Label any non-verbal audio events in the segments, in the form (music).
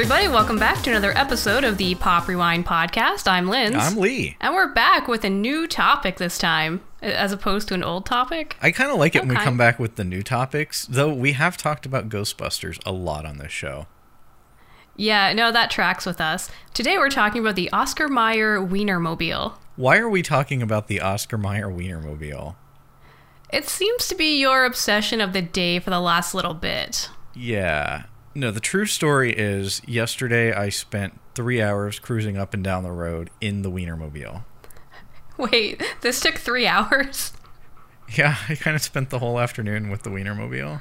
everybody. Welcome back to another episode of the Pop Rewind podcast. I'm Linz. I'm Lee. And we're back with a new topic this time, as opposed to an old topic. I kind of like it when we come back with the new topics, though we have talked about Ghostbusters a lot on this show. Yeah, no, that tracks with us. Today we're talking about the Oscar Mayer Wienermobile. Why are we talking about the Oscar Mayer Wienermobile? It seems to be your obsession of the day for the last little bit. Yeah. No, the true story is yesterday I spent three hours cruising up and down the road in the Wienermobile. Wait, this took three hours? Yeah, I kind of spent the whole afternoon with the Wienermobile.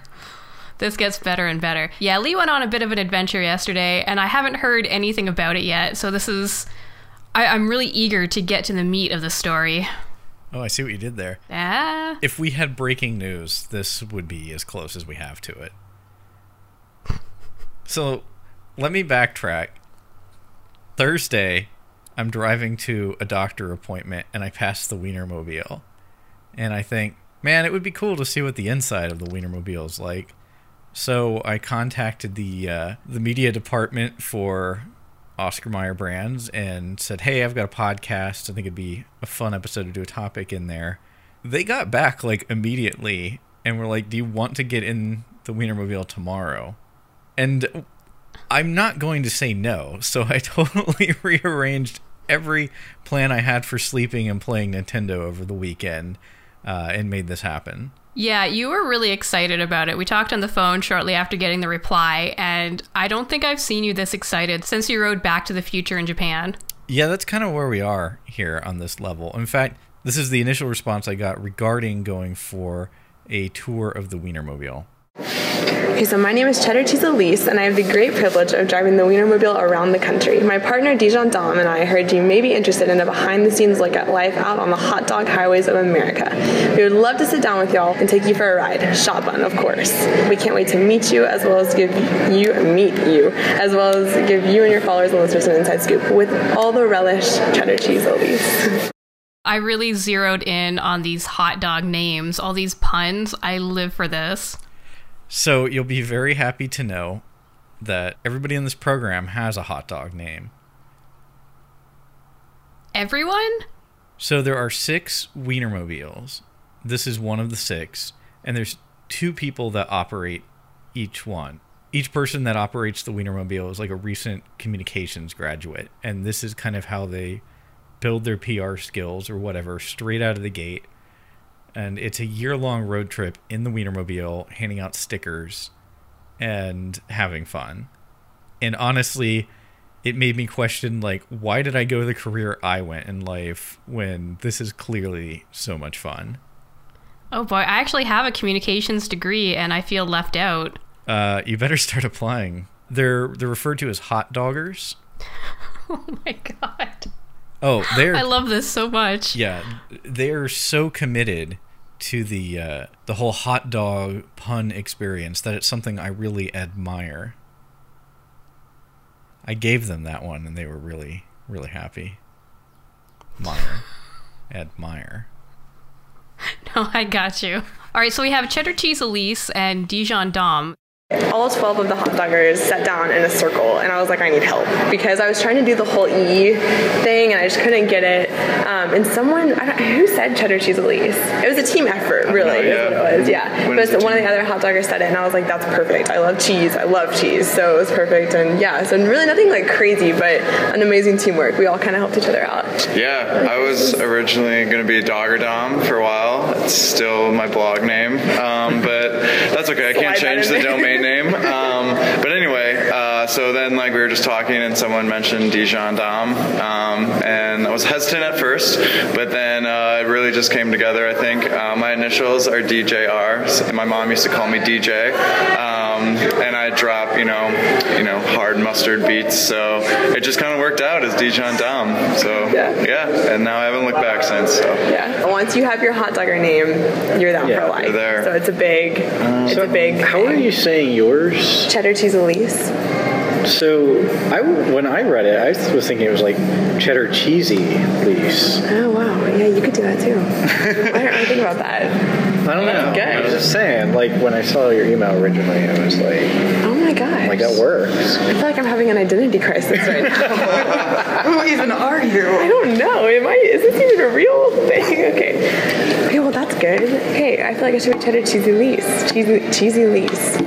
This gets better and better. Yeah, Lee went on a bit of an adventure yesterday, and I haven't heard anything about it yet, so this is. I, I'm really eager to get to the meat of the story. Oh, I see what you did there. Ah. If we had breaking news, this would be as close as we have to it. So, let me backtrack. Thursday, I'm driving to a doctor appointment and I pass the Wienermobile. And I think, man, it would be cool to see what the inside of the Wienermobile is like. So I contacted the uh, the media department for Oscar Mayer Brands and said, "Hey, I've got a podcast. I think it'd be a fun episode to do a topic in there." They got back like immediately and were like, "Do you want to get in the Wienermobile tomorrow?" And I'm not going to say no, so I (laughs) totally rearranged every plan I had for sleeping and playing Nintendo over the weekend uh, and made this happen. Yeah, you were really excited about it. We talked on the phone shortly after getting the reply, and I don't think I've seen you this excited since you rode Back to the Future in Japan. Yeah, that's kind of where we are here on this level. In fact, this is the initial response I got regarding going for a tour of the Wienermobile. Okay, so my name is Cheddar Cheese Elise, and I have the great privilege of driving the Wienermobile around the country. My partner Dijon Dom and I heard you may be interested in a behind-the-scenes look at life out on the hot dog highways of America. We would love to sit down with y'all and take you for a ride, shotgun, of course. We can't wait to meet you, as well as give you meet you, as well as give you and your followers and listeners an inside scoop with all the relish, Cheddar Cheese Elise. I really zeroed in on these hot dog names, all these puns. I live for this. So you'll be very happy to know that everybody in this program has a hot dog name. Everyone? So there are six Wienermobiles. This is one of the six, and there's two people that operate each one. Each person that operates the Wienermobile is like a recent communications graduate, and this is kind of how they build their PR skills or whatever straight out of the gate. And it's a year long road trip in the Wienermobile, handing out stickers and having fun. And honestly, it made me question like why did I go the career I went in life when this is clearly so much fun? Oh boy, I actually have a communications degree and I feel left out. Uh, you better (laughs) start applying. They're they're referred to as hot doggers. (laughs) Oh my god. Oh, they're I love this so much. yeah, they're so committed to the uh, the whole hot dog pun experience that it's something I really admire. I gave them that one, and they were really really happy. Mayer, admire. (laughs) No, I got you. All right, so we have Cheddar Cheese Elise and Dijon Dom. All 12 of the hot doggers sat down in a circle and i was like i need help because i was trying to do the whole e thing and i just couldn't get it. Um, and someone I don't, who said cheddar cheese elise? It was a team effort really no is what it was yeah. When but one of the other hot doggers said it and i was like that's perfect. I love cheese. I love cheese. So it was perfect and yeah so really nothing like crazy but an amazing teamwork. We all kind of helped each other out. Yeah, I was originally going to be Dogger Dom for a while. It's still my blog name, um, but that's okay. I can't change the domain name. (laughs) Um, but anyway, uh, so then like we were just talking, and someone mentioned Dijon Dom, um, and I was hesitant at first, but then uh, it really just came together. I think uh, my initials are DJR, and my mom used to call me DJ, um, and I drop you know you know hard mustard beats, so it just kind of worked out as Dijon Dom. So Yeah. yeah, and now I haven't looked back since. So. yeah once you have your hot dogger name you're down Yeah, for life you're there. so it's a big it's a big How are you saying yours? cheddar cheese elise So I, when I read it, I was thinking it was like cheddar cheesy lease. Oh wow, yeah, you could do that too. (laughs) I didn't really think about that. I don't know. Good. I was just saying, like when I saw your email originally, I was like, Oh my gosh. like that works. I feel like I'm having an identity crisis right now. (laughs) Who even are you? I don't know. Am I? Is this even a real thing? (laughs) Okay. Okay. Well, that's good. Hey, I feel like I should be cheddar cheesy lease. Cheesy cheesy lease.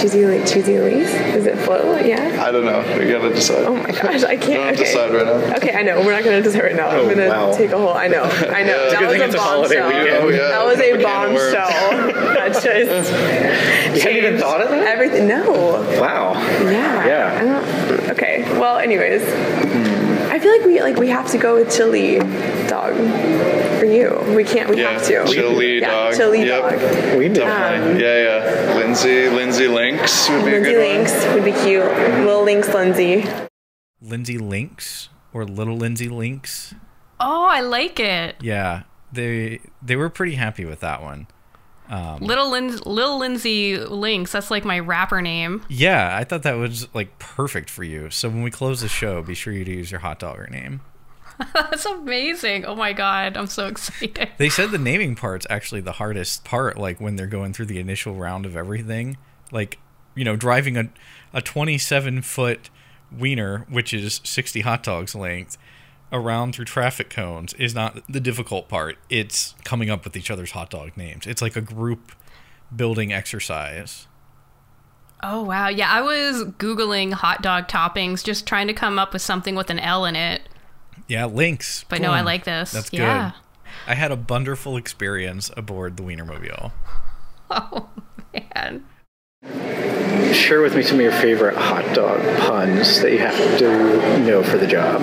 Cheesy cheesy lease. Does it flow? Yeah. I don't know. We gotta decide. Oh my gosh, I can't. Don't okay. decide right now. Okay, I know. We're not going to decide right now. I'm Oh, going to wow. take a whole. I know. I know. It's a that was a it's a holiday bombshell. weekend. Oh, yeah. That was a Can of worms. bombshell. that (laughs) just. You hadn't even thought of that? Everything. No. Wow. Yeah. Yeah. I don't, okay. Well, anyways, I feel like we like we have to go with chili dog for you. We can't. We Yeah, have to. chili yeah, dog. Chili Yep. dog. We did. Um, yeah, yeah. Lindsay, Lindsay Links would be a Lindsay good Links would be cute. Little Links Lindsay. Lindsay Links or Little Lindsay Links. Oh, I like it. Yeah, they they were pretty happy with that one. Um, Little Lin- Lil Lindsay Links. That's like my rapper name. Yeah, I thought that was like perfect for you. So when we close the show, be sure you to use your hot dogger name. (laughs) That's amazing. Oh my god, I'm so excited. They said the naming part's actually the hardest part, like when they're going through the initial round of everything. Like, you know, driving a, a 27 foot wiener, which is 60 hot dogs length, around through traffic cones is not the difficult part. It's coming up with each other's hot dog names. It's like a group building exercise. Oh wow, yeah. I was googling hot dog toppings, just trying to come up with something with an L in it. Yeah, links. But no, I like this. That's Yeah. good. I had a wonderful experience aboard the Wienermobile. (laughs) Oh man. Share with me some of your favorite hot dog puns that you have to know for the job.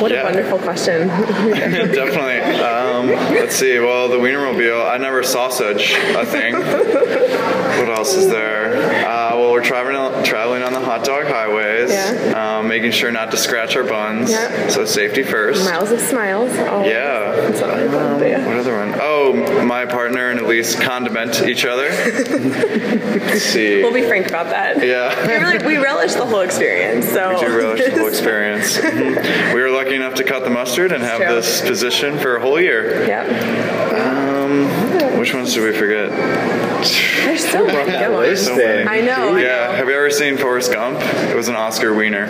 What Yeah. a wonderful question. (laughs) Definitely. Um, let's see. Well, the Wienermobile. I never sausage a thing. what else is there? Uh, well, we're traveling traveling on the hot dog highways. Yeah. Um, making sure not to scratch our buns. Yeah. So safety first. Miles of smiles. Oh, Yeah. That's not really yeah. What other one? Oh, my partner and Elise condiment each other. (laughs) Let's see. We'll be frank about that. yeah. We really we relish the whole experience. So We do relish the whole (laughs) experience. Mhm. We were lucky enough to cut the mustard and have this position for a whole year. yeah. Um, which ones did we forget? There's so many good ones. So there. I know. I Yeah. know. Have you ever seen Forrest Gump? It was an Oscar wiener.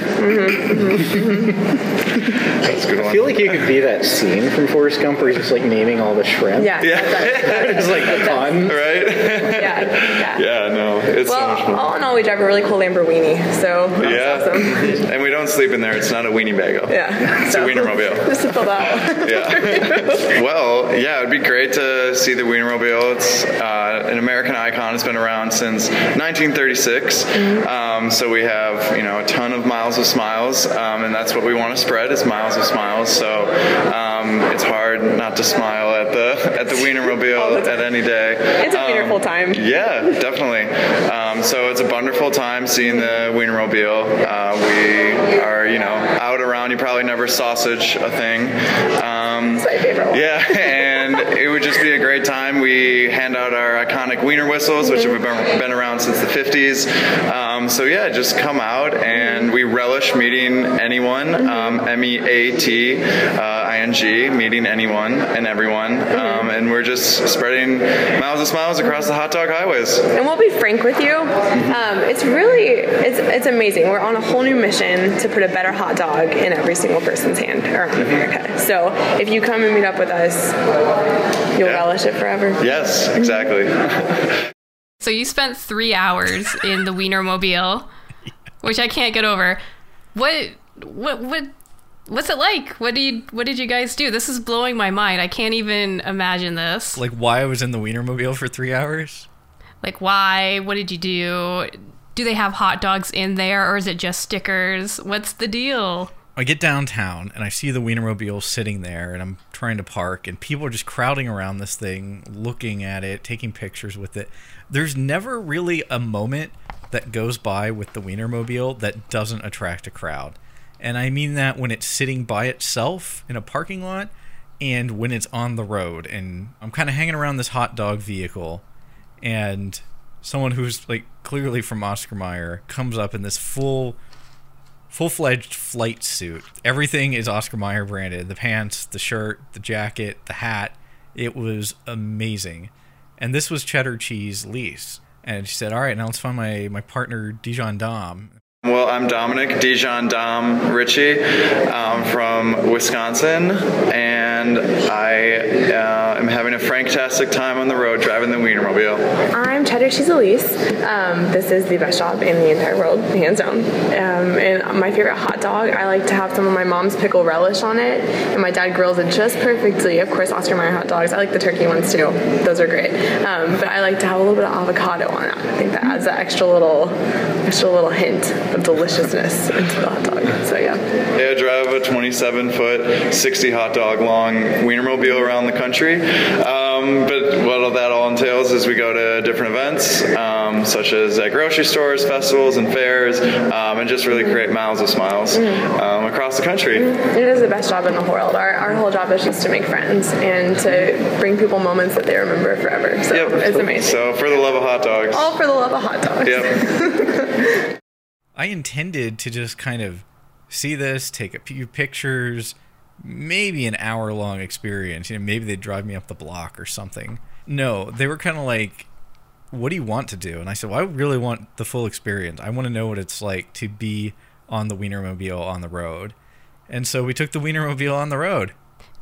That's a good one. I feel like you could be that scene from Forrest Gump where he's just like naming all the shrimp. Yeah. Yeah. (laughs) It's like a pun. right? Yeah. Yeah. yeah. No. It's so much Well, fun. all in all, we drive a really cool Lamborghini, so that's Yeah. awesome. (laughs) and we don't sleep in there. It's not a weenie bagel. Yeah. It's a Wienermobile. (laughs) Just to fill that. Yeah. well, yeah, it'd be great to see the Wienermobile. It's uh, an American icon. It's been around since 1936. Um, so we have, you know, a ton of miles of smiles, um, and that's what we want to spread is miles of smiles. So um, it's hard not to smile at the at the Wienermobile (laughs) at any day. It's a Um, wonderful time. yeah, definitely. Um, so it's a wonderful time seeing the Wienermobile. Uh, we are, you know, out around. You probably never sausage a thing. Um, my favorite one. yeah, (laughs) it would just be a great time. We hand out our iconic wiener whistles, which have been, around since the 50s. Um, so yeah, just come out and we relish meeting anyone. Um, M E A T uh, I N G, meeting anyone and everyone. Um, and we're just spreading miles of smiles across the hot dog highways. And we'll be frank with you. Um, it's really it's it's amazing. We're on a whole new mission to put a better hot dog in every single person's hand around America. So if you come and meet up with us, you'll Yeah. relish it forever. Yes, exactly. (laughs) So you spent three hours in the Wienermobile, which I can't get over. What what what what's it like? What do you what did you guys do? This is blowing my mind. I can't even imagine this. Like why I was in the Wienermobile for three hours? Like why? What did you do? Do they have hot dogs in there or is it just stickers? What's the deal? I get downtown and I see the Wienermobile sitting there and I'm trying to park and people are just crowding around this thing, looking at it, taking pictures with it. There's never really a moment that goes by with the Wienermobile that doesn't attract a crowd. And I mean that when it's sitting by itself in a parking lot and when it's on the road. And I'm kind of hanging around this hot dog vehicle and someone who's like clearly from Oscar Mayer comes up in this full full-fledged flight suit. Everything is Oscar Mayer branded. The pants, the shirt, the jacket, the hat. It was amazing. and this was cheddar cheese Lise. And she said, "All right, now let's find my my partner Dijon Dom." Well, I'm Dominic Dijon Dom Ritchie from Wisconsin, and I uh, am having a franktastic time on the road driving the Wienermobile. I'm Cheddar Cheese Elise. Um, this is the best job in the entire world, hands down. Um, and my favorite hot dog, I like to have some of my mom's pickle relish on it, and my dad grills it just perfectly. Of course, Oscar Mayer hot dogs. I like the turkey ones too; those are great. Um, but I like to have a little bit of avocado on it. I think that adds that extra little, extra little hint of deliciousness into the hot dog. So yeah. Yeah, I drive a 27 foot, 60 hot dog long Wienermobile around the country. Um, but what that all entails is we go to different events, um, such as at grocery stores, festivals, and fairs, um, and just really create miles of smiles um, across the country. It is the best job in the world. Our, our whole job is just to make friends and to bring people moments that they remember forever. So Yep. it's amazing. So for the love of hot dogs. All for the love of hot dogs. Yep. (laughs) I intended to just kind of see this, take a few pictures, maybe an hour long experience. You know, maybe they'd drive me up the block or something. No, they were kind of like, "What do you want to do?" And I said, "Well, I really want the full experience. I want to know what it's like to be on the Wienermobile on the road." And so we took the Wienermobile on the road.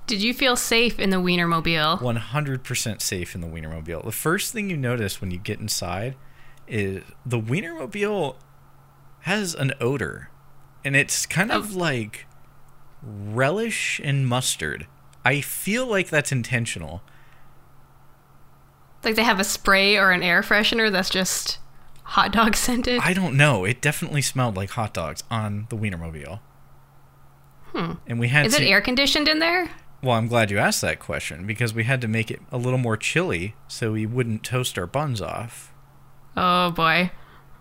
Did you feel safe in the Wienermobile? 100% safe in the Wienermobile. The first thing you notice when you get inside is the Wienermobile has an odor. And it's kind of like relish and mustard. I feel like that's intentional. Like they have a spray or an air freshener that's just hot dog (laughs) scented? I don't know. It definitely smelled like hot dogs on the Wienermobile. Hmm. And we had Is it air conditioned in there? Well, I'm glad you asked that question because we had to make it a little more chilly so we wouldn't toast our buns off. Oh boy.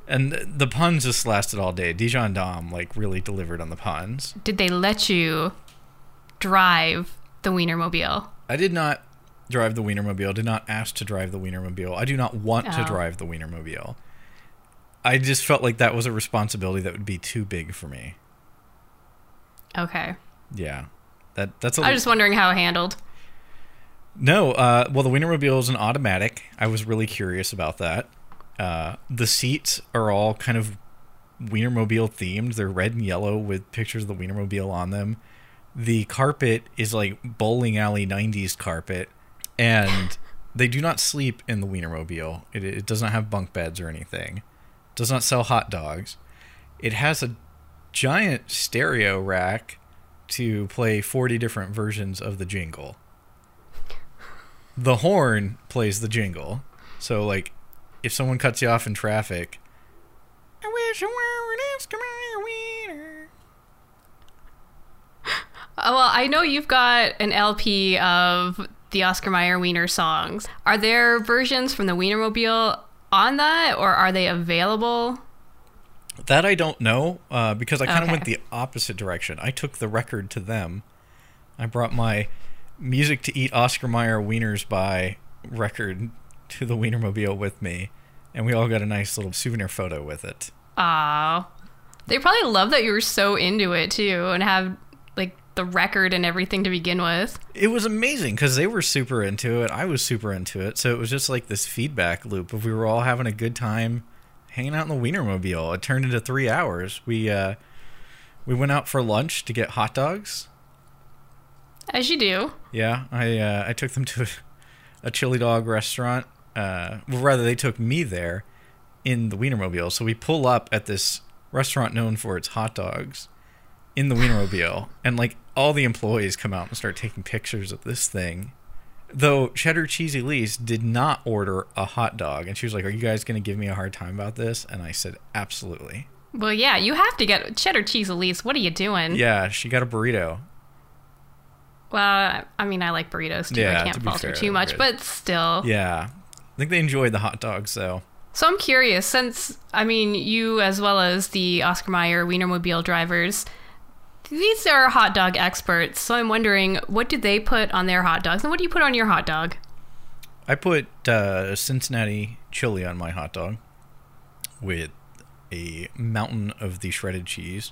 And the puns just lasted all day. Dijon Dom like really delivered on the puns. Did they let you drive the Wienermobile? I did not drive the Wienermobile. Did not ask to drive the Wienermobile. I do not want to Oh. drive the Wienermobile. I just felt like that was a responsibility that would be too big for me. Okay. Yeah, that that's a I was just wondering how it handled. No, uh, well, the Wienermobile is an automatic. I was really curious about that. Uh, the seats are all kind of Wienermobile themed. They're red and yellow with pictures of the Wienermobile on them. The carpet is like bowling alley 90s carpet. And (laughs) they do not sleep in the Wienermobile. It, it does not have bunk beds or anything. It does not sell hot dogs. It has a giant stereo rack to play 40 different versions of the jingle the horn plays the jingle. So like if someone cuts you off in traffic, I wish I were an Oscar Mayer wiener. (gasps) Well, I know you've got an LP of the Oscar Mayer Wiener songs. Are there versions from the Wienermobile on that, or are they available? That I don't know uh, because I kind of Okay. went the opposite direction. I took the record to them. I brought my music to eat Oscar Mayer wieners by record to the Wienermobile with me, and we all got a nice little souvenir photo with it. Aw. They probably love that you were so into it too and have like the record and everything to begin with. It was amazing because they were super into it. I was super into it. So it was just like this feedback loop of we were all having a good time hanging out in the Wienermobile. It turned into three hours. We uh, we went out for lunch to get hot dogs. As you do. Yeah, I uh, I took them to a, a chili dog restaurant. Uh, well, rather they took me there in the Wienermobile. So we pull up at this restaurant known for its hot dogs in the Wienermobile, (laughs) and like all the employees come out and start taking pictures of this thing. Though Cheddar Cheesy Lise did not order a hot dog, and she was like, "Are you guys going to give me a hard time about this?" And I said, "Absolutely." Well, yeah, you have to get cheddar cheese Elise. What are you doing? Yeah, she got a burrito. Well, I mean, I like burritos too. Yeah, I can't falter too much, but still. Yeah, I think they enjoyed the hot dogs though. So I'm curious, since I mean, you as well as the Oscar Mayer Wienermobile drivers, these are hot dog experts. So I'm wondering, what do they put on their hot dogs, and what do you put on your hot dog? I put uh, Cincinnati chili on my hot dog with a mountain of the shredded cheese.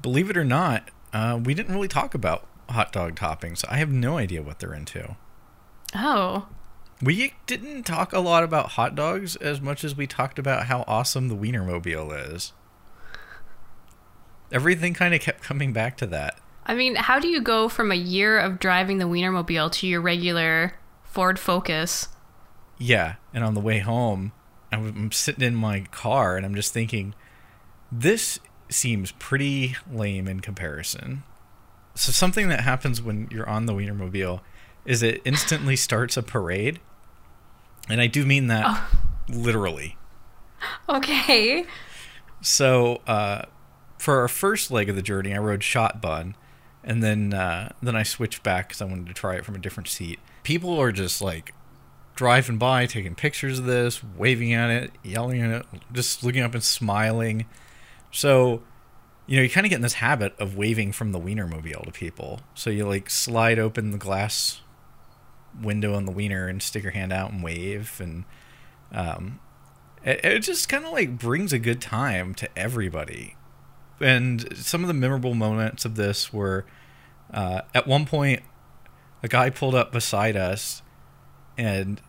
Believe it or not, uh, we didn't really talk about hot dog toppings. I have no idea what they're into. Oh, We didn't talk a lot about hot dogs as much as we talked about how awesome the Wienermobile is. Everything kind of kept coming back to that. I mean, how do you go from a year of driving the Wienermobile to your regular Ford Focus? Yeah, and on the way home, I'm sitting in my car and I'm just thinking, this seems pretty lame in comparison. So something that happens when you're on the Wienermobile is it instantly starts a parade, and I do mean that literally. Okay. So uh, for our first leg of the journey, I rode shotgun, and then uh, then I switched back because I wanted to try it from a different seat. People are just like driving by, taking pictures of this, waving at it, yelling at it, just looking up and smiling. So, you know, you kind of get in this habit of waving from the Wienermobile to people. So you like slide open the glass window on the Wiener and stick your hand out and wave, and um, it, it just kind of like brings a good time to everybody. And some of the memorable moments of this were uh, at one point, a guy pulled up beside us and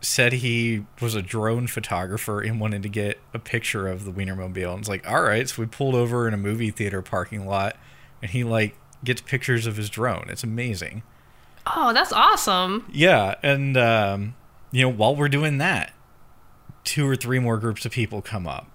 said he was a drone photographer and wanted to get a picture of the Wienermobile. And it's like, all right. So we pulled over in a movie theater parking lot and he like gets pictures of his drone. It's amazing. Oh, that's awesome. Yeah. And, um, you know, while we're doing that, two or three more groups of people come up.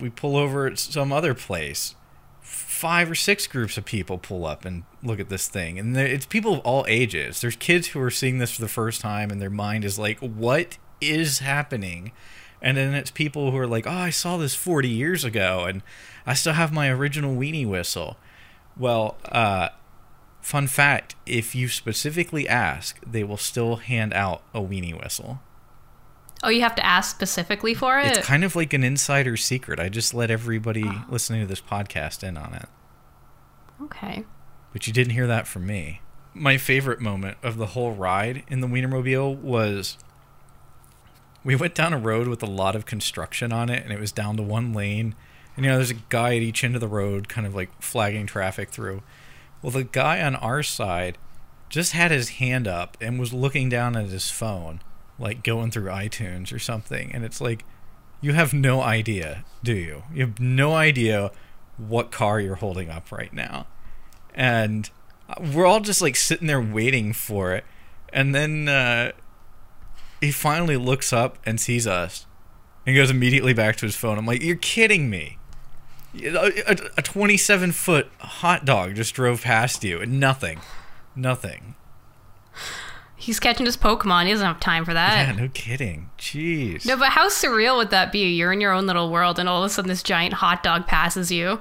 We pull over at some other place. Five or six groups of people pull up and look at this thing. And it's people of all ages. There's kids who are seeing this for the first time and their mind is like, what is happening? And then it's people who are like, oh, I saw this 40 years ago and I still have my original weenie whistle. Well, uh, fun fact if you specifically ask, they will still hand out a weenie whistle. Oh, you have to ask specifically for it? It's kind of like an insider secret. I just let everybody oh. listening to this podcast in on it. okay. But you didn't hear that from me. My favorite moment of the whole ride in the Wienermobile was we went down a road with a lot of construction on it, and it was down to one lane. And you know, there's a guy at each end of the road, kind of like flagging traffic through. Well, the guy on our side just had his hand up and was looking down at his phone, like going through iTunes or something. And it's like, you have no idea, do you? You have no idea what car you're holding up right now. And we're all just like sitting there waiting for it. And then uh, he finally looks up and sees us and goes immediately back to his phone. I'm like, you're kidding me. You know, A, a 27 foot hot dog just drove past you and nothing. Nothing. He's catching his Pokemon. He doesn't have time for that. Yeah, no kidding. Jeez. No, but how surreal would that be? You're in your own little world, and all of a sudden, this giant hot dog passes you.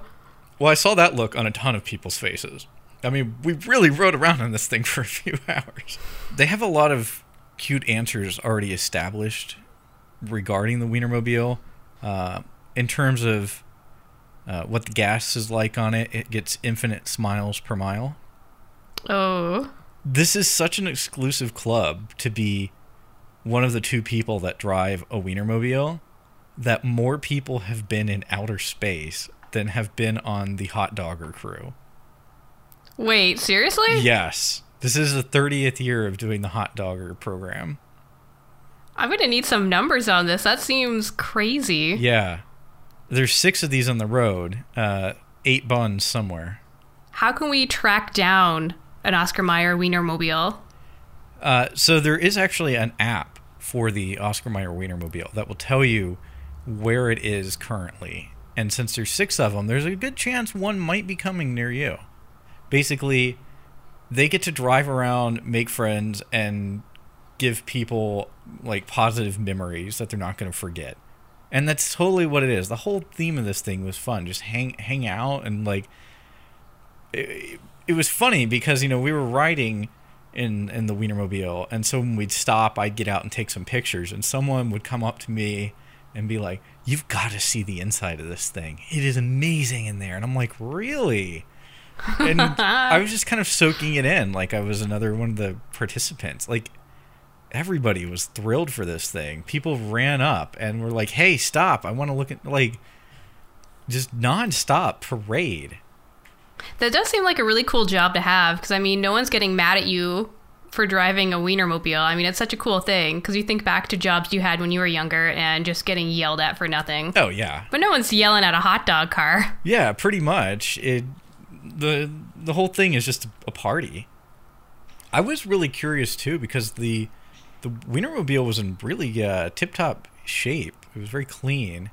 Well, I saw that look on a ton of people's faces. I mean, we really rode around on this thing (laughs) for a few hours. They have a lot of cute answers already established regarding the Wienermobile. Uh, in terms of uh, what the gas is like on it, it gets infinite smiles per mile. Oh, This is such an exclusive club to be one of the two people that drive a Wienermobile that more people have been in outer space than have been on the hot dogger crew. wait, seriously? Yes. This is the 30th year of doing the hot dogger program. I'm gonna need some numbers on this. That seems crazy. Yeah. There's six of these on the road, uh, eight buns somewhere. How can we track down an Oscar Mayer Wienermobile? Uh, so there is actually an app for the Oscar Mayer Wienermobile that will tell you where it is currently. And since there's six of them, there's a good chance one might be coming near you. Basically, they get to drive around, make friends, and give people like positive memories that they're not going to forget. And that's totally what it is. The whole theme of this thing was fun. Just hang hang out and like it, it was funny because you know we were riding in in the Wienermobile, and so when we'd stop, I'd get out and take some pictures, and someone would come up to me and be like, "You've got to see the inside of this thing. It is amazing in there." And I'm like, "Really?" And (laughs) I was just kind of soaking it in, like I was another one of the participants. Like everybody was thrilled for this thing. People ran up and were like, "Hey, stop! I want to look at like." Just non-stop parade. That does seem like a really cool job to have because I mean, no one's getting mad at you for driving a Wienermobile. I mean, it's such a cool thing because you think back to jobs you had when you were younger and just getting yelled at for nothing. Oh yeah, But no one's yelling at a hot dog car. (laughs) yeah, pretty much. It the the whole thing is just a party. I was really curious too because the the Wienermobile was in really uh, tip top shape. It was very clean,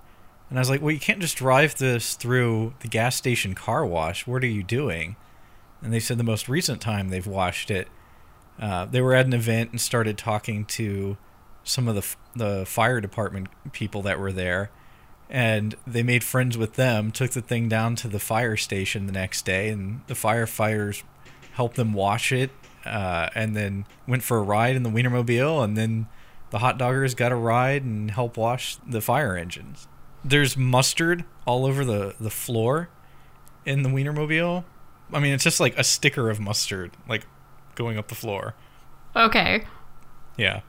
and I was like, "Well, you can't just drive this through the gas station car wash. What are you doing?" And they said the most recent time they've washed it, uh, they were at an event and started talking to some of the f- the fire department people that were there, and they made friends with them. Took the thing down to the fire station the next day, and the firefighters helped them wash it, uh, and then went for a ride in the Wienermobile, and then the hot doggers got a ride and help wash the fire engines. There's mustard all over the the floor in the Wienermobile. I mean, it's just like a sticker of mustard, like going up the floor. Okay. Yeah.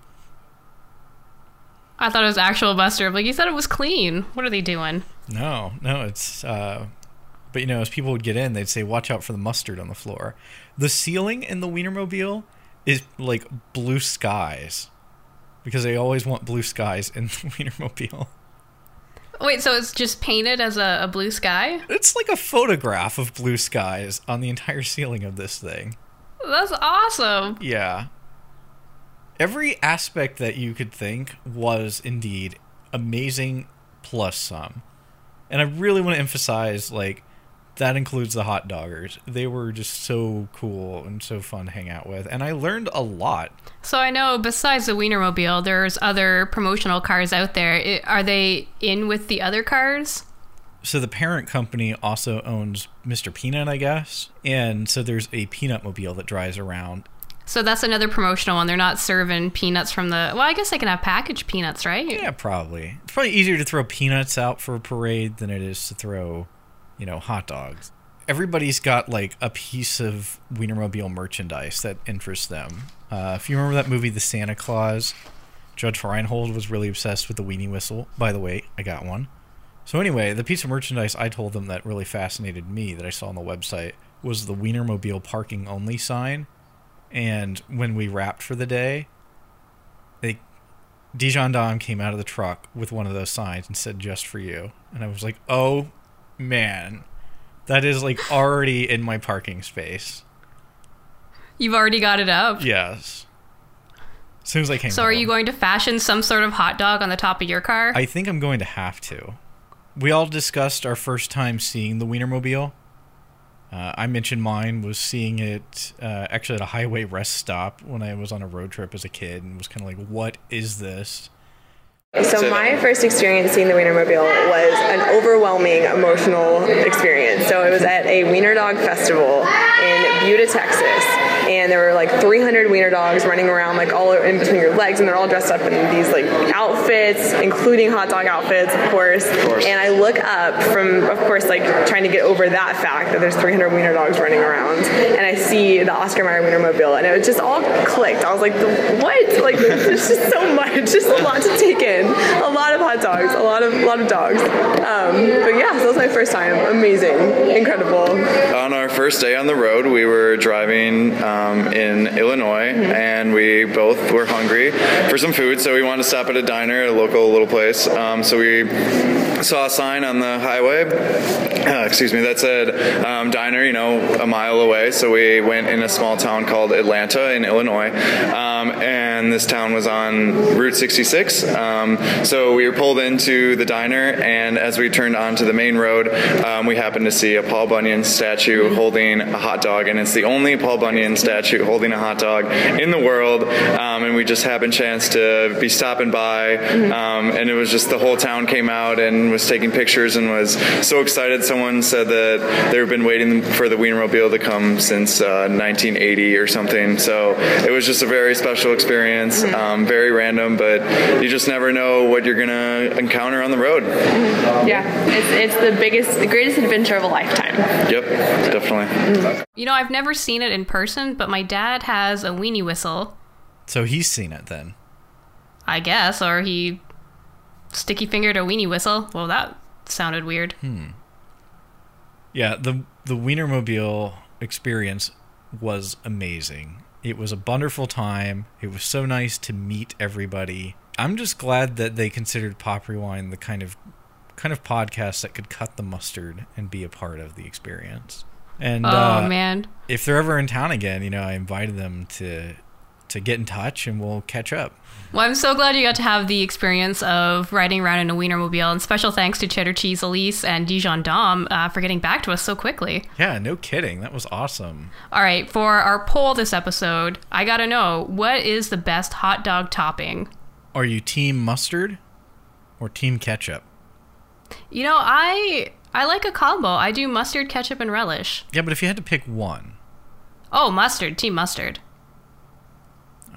I thought it was actual mustard. Like you said, it was clean. What are they doing? No, no, it's. Uh, but you know, as people would get in, they'd say, "Watch out for the mustard on the floor." The ceiling in the Wienermobile is like blue skies, because they always want blue skies in (laughs) the Wienermobile. Wait, so it's just painted as a, a blue sky? It's like a photograph of blue skies on the entire ceiling of this thing. That's awesome. Yeah. Every aspect that you could think was indeed amazing plus some. And I really want to emphasize like that includes the hot doggers. They were just so cool and so fun to hang out with. And I learned a lot. So I know besides the Wienermobile, there's other promotional cars out there. I are they in with the other cars? So the parent company also owns Mr. Peanut, I guess. And so there's a peanut mobile that drives around. So that's another promotional one. They're not serving peanuts from the. Well, I guess they can have packaged peanuts, right? Yeah, probably. It's probably easier to throw peanuts out for a parade than it is to throw, you know, hot dogs. Everybody's got like a piece of Wienermobile merchandise that interests them. Uh, if you remember that movie, The Santa Clause, Judge Reinhold was really obsessed with the weenie whistle. By the way, I got one. So anyway, the piece of merchandise I told them that really fascinated me that I saw on the website was the Wienermobile parking only sign. And when we wrapped for the day, they Dijon Dom came out of the truck with one of those signs and said "Just for you," and I was like, "Oh man, that is like already in my parking space." You've already got it up. Yes. As soon as I came. So are you going to fashion some sort of hot dog on the top of your car? I think I'm going to have to. We all discussed our first time seeing the Wienermobile. Uh, I mentioned mine was seeing it uh, actually at a highway rest stop when I was on a road trip as a kid and was kind of like, what is this? So my first experience seeing the Wienermobile was an overwhelming emotional experience. So it was at a Wiener Dog Festival in Buda, Texas, and there were like 300 Wiener dogs running around like all in between your legs, and they're all dressed up in these like outfits, including hot dog outfits, of course. course. And I look up from, of course, like trying to get over that fact that there's 300 Wiener dogs running around, and I see the Oscar Mayer Wienermobile, and it just all clicked. I was like, what? Like there's just so much, (laughs) just a lot to take in, a lot of hot dogs, a lot of a lot of dogs. Um, but yeah, so that was my first time. Amazing, incredible. On our first day on the road, we were driving um, in Illinois, and we both were hungry for some food, so we wanted to stop at a diner, a local little place. Um, so we saw a sign on the highway, uh, excuse me, that said um, diner, you know, a mile away. So we went in a small town called Atlanta in Illinois, um, and this town was on Route 66. Um, so we were pulled into the diner, and as we turned onto the main road, um, we happened to see a Paul Bunyan statue holding a hot dog, and it's the only Paul Bunyan statue holding a hot dog in the world. Um, and we just happened chance to be stopping by, um, and it was just the whole town came out and was taking pictures and was so excited. Someone said that they've been waiting for the Wienermobile to come since uh, 1980 or something. So it was just a very special experience, um, very random, but you just never know what you're gonna encounter on the road. Yeah, it's, it's the biggest, the greatest adventure of a lifetime. Yep, definitely. you know, I've never seen it in person, but my dad has a weenie whistle, So he's seen it then. I guess, or he sticky fingered a weenie whistle. Well, that sounded weird. Hmm. Yeah, the the Wienermobile experience was amazing. It was a wonderful time. It was so nice to meet everybody. I'm just glad that they considered Pop Rewind the kind of kind of podcast that could cut the mustard and be a part of the experience. And Oh uh, man. if they're ever in town again, you know, I invited them to to get in touch and we'll catch up. Well, I'm so glad you got to have the experience of riding around in a Wienermobile. And special thanks to Cheddar Cheese Elise and Dijon Dom uh, for getting back to us so quickly. Yeah, no kidding. That was awesome. All right, for our poll this episode, I gotta know what is the best hot dog topping? Are you team mustard or team ketchup? You know, I I like a combo. I do mustard, ketchup, and relish. Yeah, but if you had to pick one, Oh, mustard, team mustard.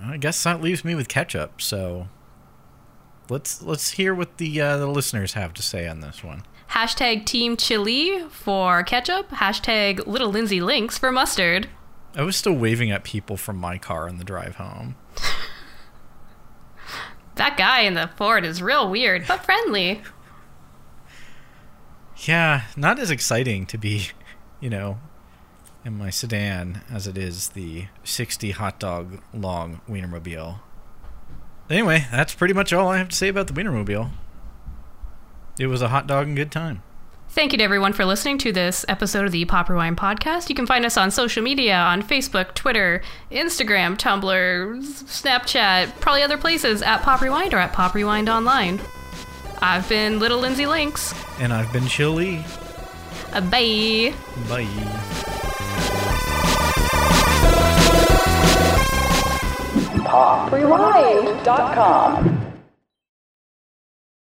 I guess that leaves me with ketchup. So let's let's hear what the uh, the listeners have to say on this one. Hashtag team chili for ketchup. Hashtag little Lindsay Links for mustard. I was still waving at people from my car on the drive home. (laughs) That guy in the Ford is real weird, but friendly. Yeah, not as exciting to be, (laughs) you know, in my sedan as it is the 60 hot dog long Wienermobile. Anyway, that's pretty much all I have to say about the Wienermobile. It was a hot dog and good time. Thank you to everyone for listening to this episode of the Pop Rewind podcast. You can find us on social media on Facebook, Twitter, Instagram, Tumblr, Snapchat, probably other places at Pop Rewind or at Pop Rewind Online. I've been Little Lindsay Links. And I've been chilly. Uh, bye. Bye. Rewind.com.